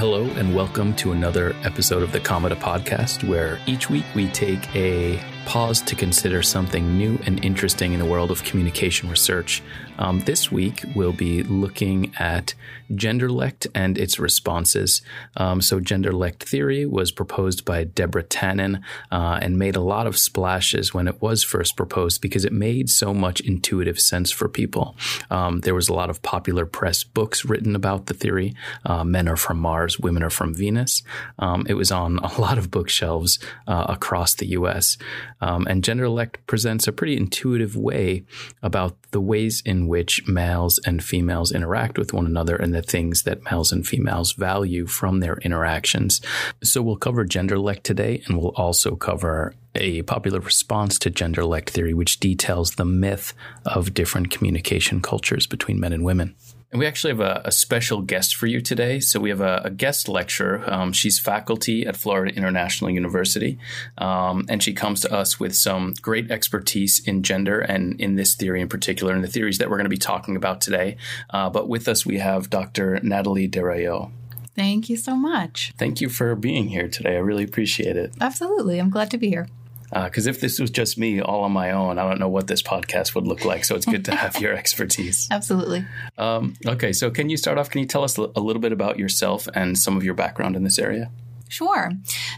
Hello, and welcome to another episode of the Cometa podcast, where each week we take a pause to consider something new and interesting in the world of communication research. Um, this week, we'll be looking at genderlect and its responses. Um, so, genderlect theory was proposed by Deborah Tannen uh, and made a lot of splashes when it was first proposed because it made so much intuitive sense for people. Um, there was a lot of popular press books written about the theory. Uh, Men are from Mars, Women are from Venus. Um, it was on a lot of bookshelves uh, across the U.S. Um, and genderlect presents a pretty intuitive way about the ways in which males and females interact with one another and the things that males and females value from their interactions. So we'll cover genderlect today, and we'll also cover a popular response to genderlect theory, which details the myth of different communication cultures between men and women. And we actually have a, a, special guest for you today. So we have a, a guest lecturer. Um, she's faculty at Florida International University, um, and she comes to us with some great expertise in gender and in this theory in particular, and the theories that we're going to be talking about today. Uh, but with us, we have Dr. Natalie Deraillot. Thank you so much. Thank you for being here today. I really appreciate it. Absolutely. I'm glad to be here because uh, if this was just me all on my own, I don't know what this podcast would look like. So it's good to have your expertise. Absolutely. Um, okay, so can you start off? Can you tell us a little bit about yourself and some of your background in this area? Sure.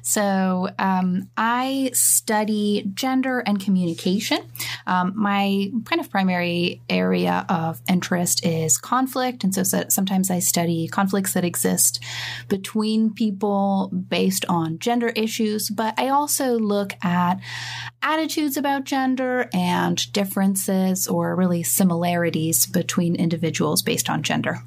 So um, I study gender and communication. Um, my kind of primary area of interest is conflict. And so, so, sometimes I study conflicts that exist between people based on gender issues, but I also look at attitudes about gender and differences or really similarities between individuals based on gender.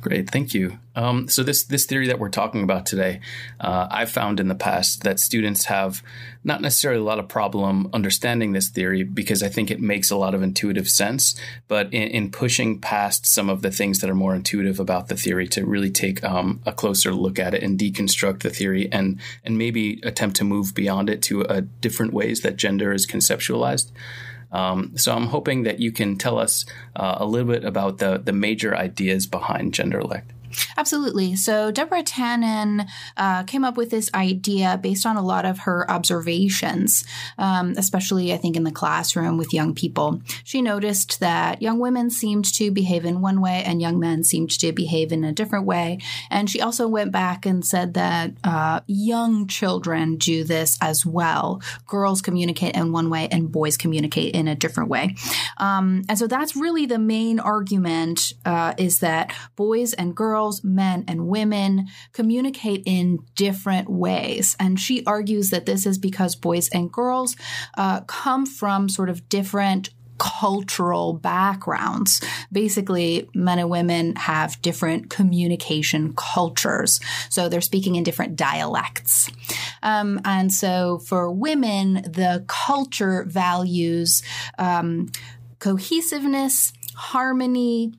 Great, thank you. Um, so this this theory that we're talking about today, uh, I've found in the past that students have not necessarily a lot of problem understanding this theory because I think it makes a lot of intuitive sense. But in, in pushing past some of the things that are more intuitive about the theory to really take um, a closer look at it and deconstruct the theory and and maybe attempt to move beyond it to uh, different ways that gender is conceptualized. Um, so I'm hoping that you can tell us uh, a little bit about the, the major ideas behind genderlect. Absolutely. So Deborah Tannen uh, came up with this idea based on a lot of her observations, um, especially I think in the classroom with young people. She noticed that young women seemed to behave in one way and young men seemed to behave in a different way. And she also went back and said that uh, young children do this as well. Girls communicate in one way and boys communicate in a different way. Um, and so that's really the main argument uh, is that boys and girls girls, men, and women communicate in different ways. And she argues that this is because boys and girls uh, come from sort of different cultural backgrounds. Basically, men and women have different communication cultures. So they're speaking in different dialects. Um, and so for women, the culture values um, cohesiveness, harmony,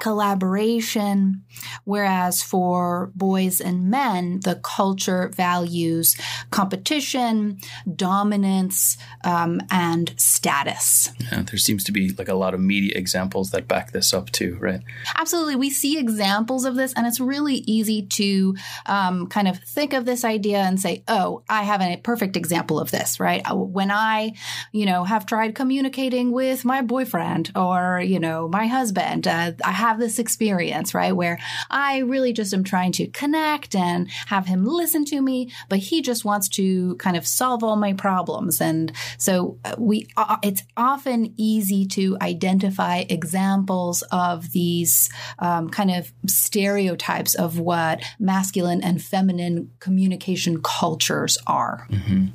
collaboration, whereas for boys and men, the culture values competition, dominance, um, and status. Yeah, there seems to be like a lot of media examples that back this up too, right? Absolutely. We see examples of this, and it's really easy to um, kind of think of this idea and say, oh, I have a perfect example of this, right? Uh, when I, you know, have tried communicating with my boyfriend or, you know, my husband, uh, I have have this experience, right? Where I really just am trying to connect and have him listen to me, but he just wants to kind of solve all my problems. And so uh, we, uh, it's often easy to identify examples of these um, kind of stereotypes of what masculine and feminine communication cultures are. Mm-hmm.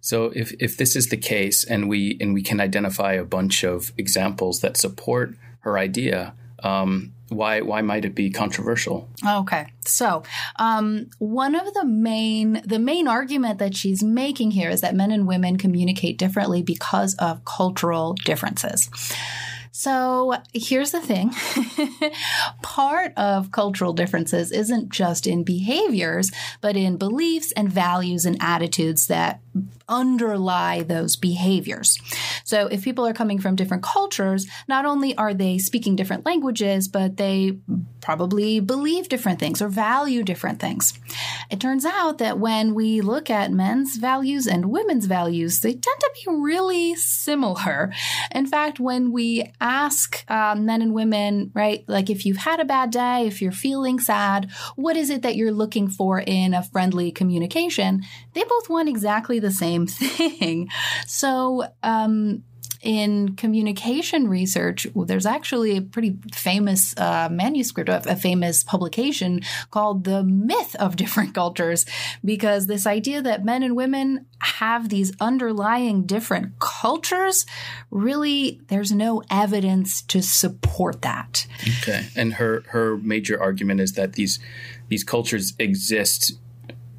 So if, if this is the case and we and we can identify a bunch of examples that support her idea, um, why why might it be controversial? Okay, so um, one of the main the main argument that she's making here is that men and women communicate differently because of cultural differences. So here's the thing part of cultural differences isn't just in behaviors, but in beliefs and values and attitudes that underlie those behaviors. So if people are coming from different cultures, not only are they speaking different languages, but they probably believe different things or value different things. It turns out that when we look at men's values and women's values, they tend to be really similar. In fact, when we ask uh, men and women, right, like if you've had a bad day, if you're feeling sad, what is it that you're looking for in a friendly communication? They both want exactly the same thing. So, um, in communication research, there's actually a pretty famous uh, manuscript, a famous publication called The Myth of Different Cultures, because this idea that men and women have these underlying different cultures, really, there's no evidence to support that. Okay. And her, her major argument is that these, these cultures exist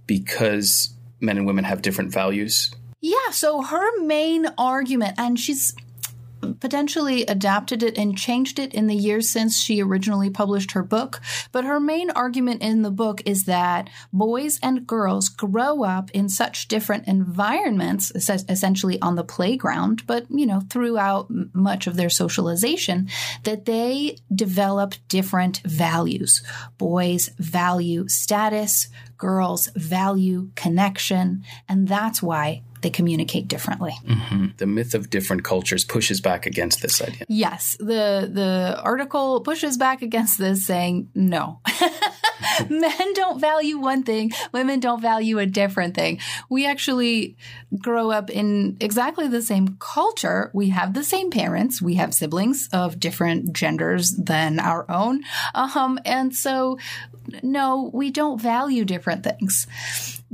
because men and women have different values. Yeah, so her main argument, and she's potentially adapted it and changed it in the years since she originally published her book. But her main argument in the book is that boys and girls grow up in such different environments, essentially on the playground, but, you know, throughout much of their socialization, that they develop different values. Boys value status, girls value connection, and that's why they communicate differently. Mm-hmm. The myth of different cultures pushes back against this idea. Yes, the the article pushes back against this, saying no. Men don't value one thing, women don't value a different thing. We actually grow up in exactly the same culture. We have the same parents, we have siblings of different genders than our own. Um, and so, no, we don't value different things.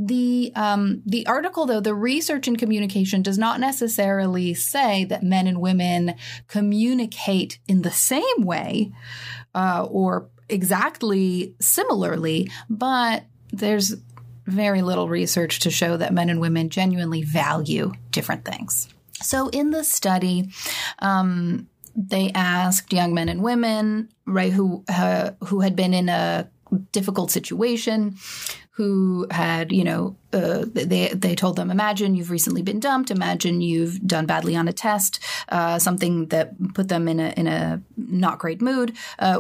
The um, the article, though, the research in communication does not necessarily say that men and women communicate in the same way uh, or exactly similarly, but there's very little research to show that men and women genuinely value different things. So, in the study, um, they asked young men and women, right, who uh, who had been in a difficult situation who had, you know, uh, they they told them, imagine you've recently been dumped, imagine you've done badly on a test, uh, something that put them in a in a not great mood. Uh,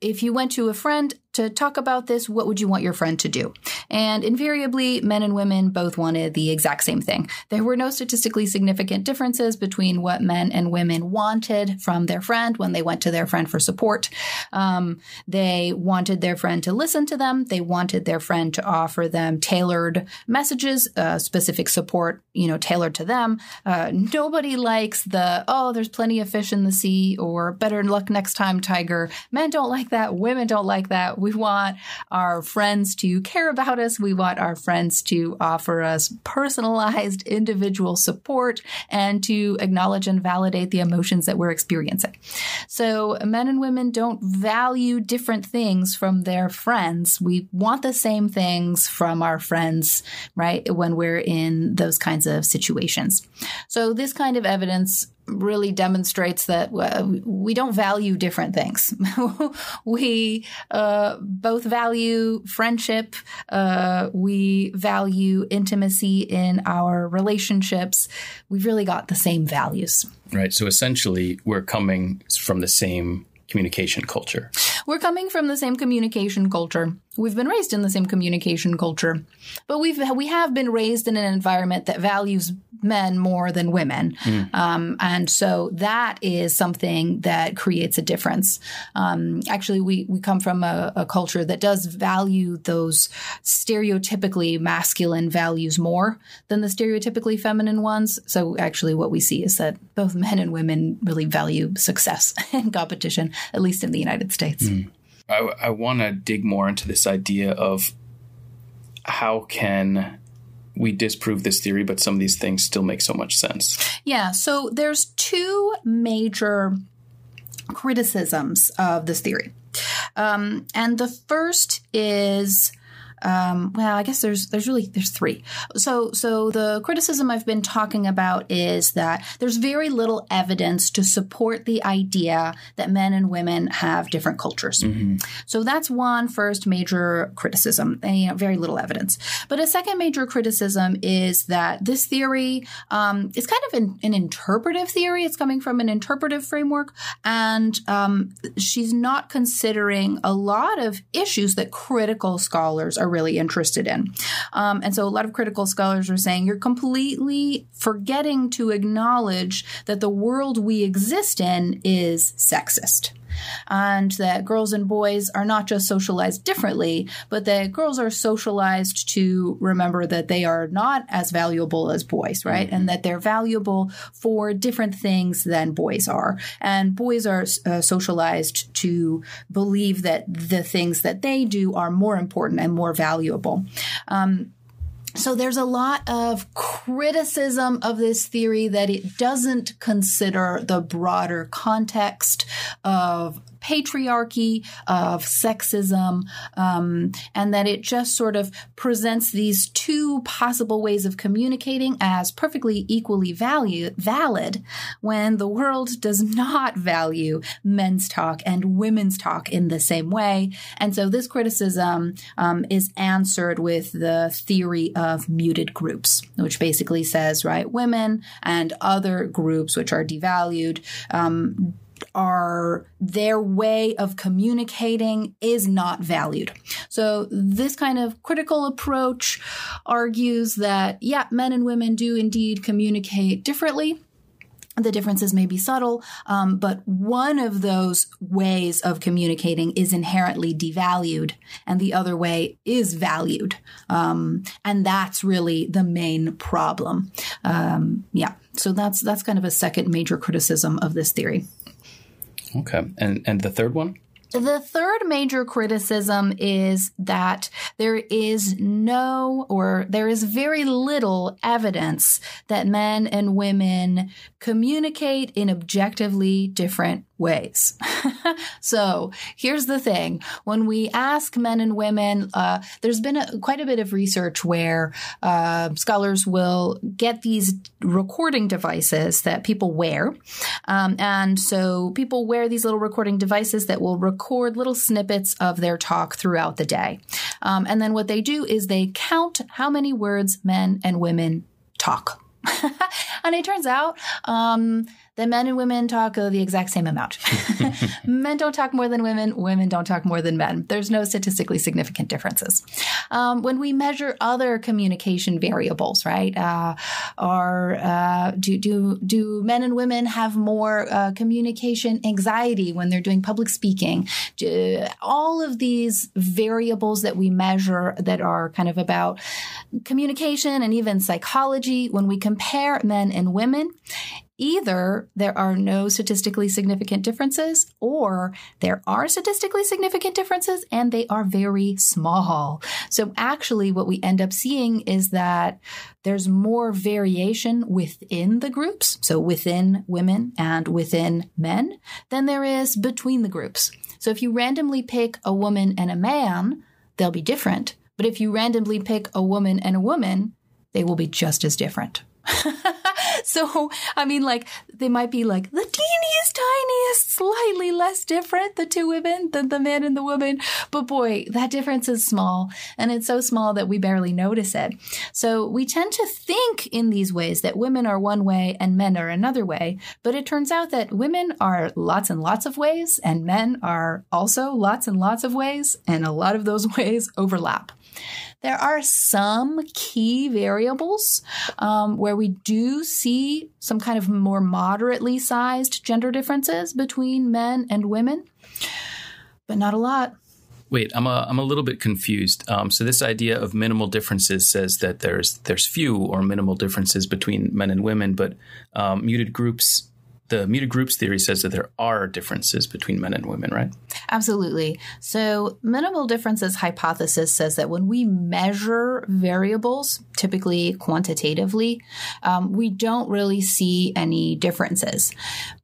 if you went to a friend to talk about this, what would you want your friend to do? And invariably, men and women both wanted the exact same thing. There were no statistically significant differences between what men and women wanted from their friend when they went to their friend for support. Um, they wanted their friend to listen to them. They wanted their friend to offer them tailored messages, uh, specific support, you know, tailored to them. Uh, nobody likes the, oh, there's plenty of fish in the sea or better luck next time, tiger. Men don't like that. Women don't like that we want our friends to care about us. We want our friends to offer us personalized individual support and to acknowledge and validate the emotions that we're experiencing. So men and women don't value different things from their friends. We want the same things from our friends, right? When we're in those kinds of situations. So this kind of evidence really demonstrates that uh, we don't value different things. we uh, both value friendship. Uh, we value intimacy in our relationships. We've really got the same values. Right. So essentially, we're coming from the same communication culture. We're coming from the same communication culture. We've been raised in the same communication culture, but we've we have been raised in an environment that values men more than women, mm. um, and so that is something that creates a difference. Um, actually, we we come from a, a, culture that does value those stereotypically masculine values more than the stereotypically feminine ones. So actually, what we see is that both men and women really value success and competition, at least in the United States. Mm. I, I want to dig more into this idea of how can we disprove this theory, but some of these things still make so much sense. Yeah. So there's two major criticisms of this theory. Um, and the first is um, well, I guess there's there's really there's three. So so the criticism I've been talking about is that there's very little evidence to support the idea that men and women have different cultures. Mm-hmm. So that's one first major criticism. And, you know, very little evidence. But a second major criticism is that this theory um, is kind of an, an, interpretive theory. It's coming from an interpretive framework, and um, she's not considering a lot of issues that critical scholars are really interested in. Um, and so a lot of critical scholars are saying you're completely forgetting to acknowledge that the world we exist in is sexist and that girls and boys are not just socialized differently, but that girls are socialized to remember that they are not as valuable as boys, right? Mm-hmm. And that they're valuable for different things than boys are. And boys are uh, socialized to believe that the things that they do are more important and more valuable. Um, so there's a lot of criticism of this theory that it doesn't consider the broader context of patriarchy, of sexism, um, and that it just sort of presents these two possible ways of communicating as perfectly equally value, valid when the world does not value men's talk and women's talk in the same way. And so this criticism um, is answered with the theory of muted groups, which basically says, right, women and other groups which are devalued um, are their way of communicating is not valued. So this kind of critical approach argues that, yeah, men and women do indeed communicate differently. The differences may be subtle, um, but one of those ways of communicating is inherently devalued, and the other way is valued. Um, and that's really the main problem. Um, yeah, so that's that's kind of a second major criticism of this theory. Okay. And and the third one? The third major criticism is that there is no or there is very little evidence that men and women communicate in objectively different ways. so here's the thing. When we ask men and women, uh, there's been a, quite a bit of research where uh, scholars will get these recording devices that people wear. Um, and so people wear these little recording devices that will record little snippets of their talk throughout the day. Um, and then what they do is they count how many words men and women talk. and it turns out um, that men and women talk the exact same amount. men don't talk more than women, women don't talk more than men. There's no statistically significant differences. Um, when we measure other communication variables, right, uh, are uh, do, do, do men and women have more uh, communication anxiety when they're doing public speaking? Do, all of these variables that we measure that are kind of about communication and even psychology, when we compare men and women, either there are no statistically significant differences or there are statistically significant differences and they are very small. So actually what we end up seeing is that there's more variation within the groups, so within women and within men, than there is between the groups. So if you randomly pick a woman and a man, they'll be different. But if you randomly pick a woman and a woman, they will be just as different. so, I mean, like, they might be like the teeniest, tiniest, slightly less different, the two women, than the man and the woman. But boy, that difference is small. And it's so small that we barely notice it. So we tend to think in these ways that women are one way and men are another way. But it turns out that women are lots and lots of ways and men are also lots and lots of ways. And a lot of those ways overlap. There are some key variables um, where we do see some kind of more moderately sized gender differences between men and women, but not a lot. Wait, I'm a, I'm a little bit confused. Um, so this idea of minimal differences says that there's there's few or minimal differences between men and women, but um, muted groups the muted groups theory says that there are differences between men and women, right? Absolutely. So, minimal differences hypothesis says that when we measure variables, typically quantitatively, um, we don't really see any differences.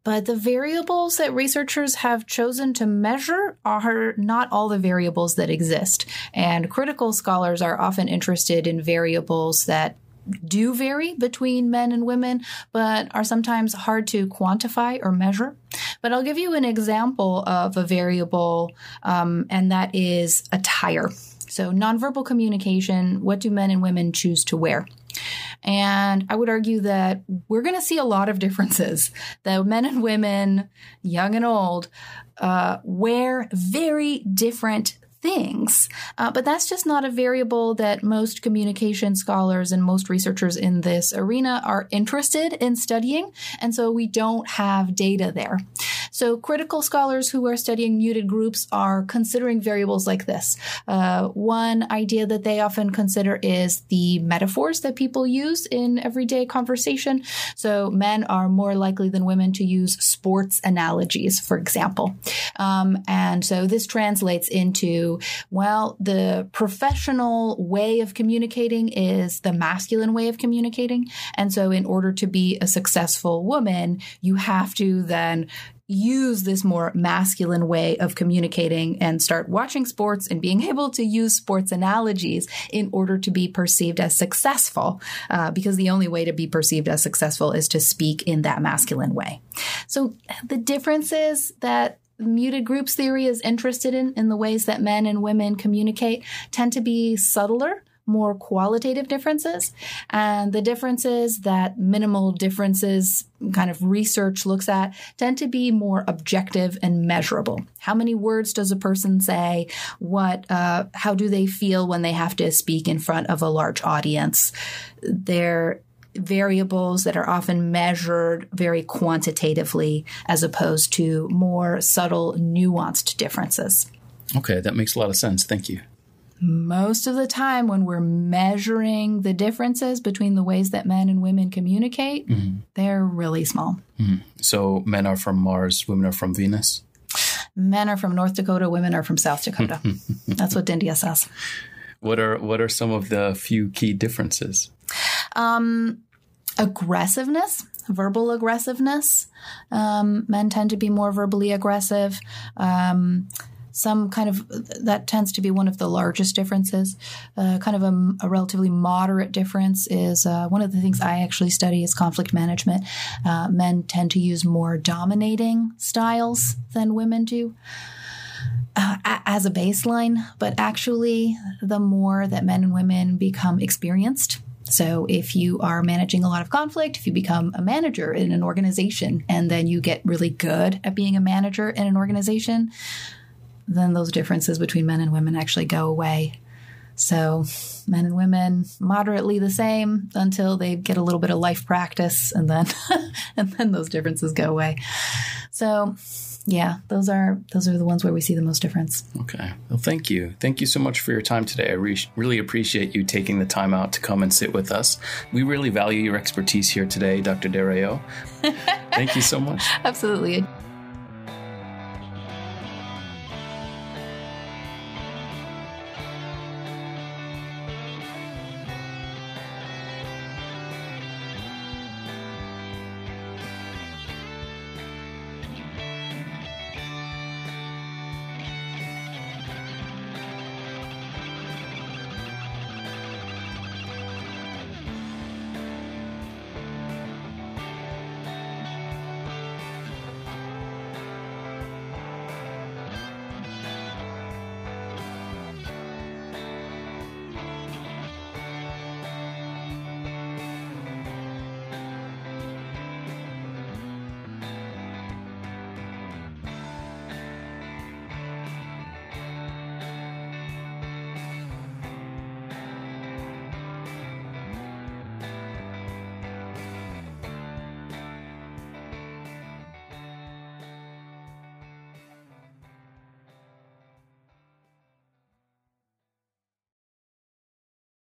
But the variables that researchers have chosen to measure are not all the variables that exist. And critical scholars are often interested in variables that do vary between men and women, but are sometimes hard to quantify or measure. But I'll give you an example of a variable, um, and that is attire. So, nonverbal communication what do men and women choose to wear? And I would argue that we're going to see a lot of differences. That men and women, young and old, uh, wear very different things. Uh, but that's just not a variable that most communication scholars and most researchers in this arena are interested in studying. And so we don't have data there. So critical scholars who are studying muted groups are considering variables like this. Uh, one idea that they often consider is the metaphors that people use in everyday conversation. So men are more likely than women to use sports analogies, for example. Um, and so this translates into well, the professional way of communicating is the masculine way of communicating. And so, in order to be a successful woman, you have to then use this more masculine way of communicating and start watching sports and being able to use sports analogies in order to be perceived as successful, uh, because the only way to be perceived as successful is to speak in that masculine way. So the difference is that muted groups theory is interested in, in the ways that men and women communicate, tend to be subtler more qualitative differences. And the differences that minimal differences kind of research looks at tend to be more objective and measurable. How many words does a person say? What, uh, how do they feel when they have to speak in front of a large audience? They're variables that are often measured very quantitatively as opposed to more subtle, nuanced differences. Okay, that makes a lot of sense. Thank you. Most of the time, when we're measuring the differences between the ways that men and women communicate, mm-hmm. they're really small. Mm-hmm. So, men are from Mars, women are from Venus? Men are from North Dakota, women are from South Dakota. That's what Dindia says. What are what are some of the few key differences? Um, aggressiveness, verbal aggressiveness. Um, men tend to be more verbally aggressive. Um, some kind of that tends to be one of the largest differences. Uh, kind of a, a, relatively moderate difference is uh, one of the things I actually study is conflict management. Uh, men tend to use more dominating styles than women do. Uh, as a baseline, but actually, the more that men and women become experienced so if you are managing a lot of conflict, if you become a manager in an organization and then you get really good at being a manager in an organization, then those differences between men and women actually go away. So men and women moderately the same until they get a little bit of life practice and then and then those differences go away. So yeah, those are those are the ones where we see the most difference. Okay. Well, thank you. Thank you so much for your time today. I re- really appreciate you taking the time out to come and sit with us. We really value your expertise here today, Dr. Derayo. thank you so much. Absolutely.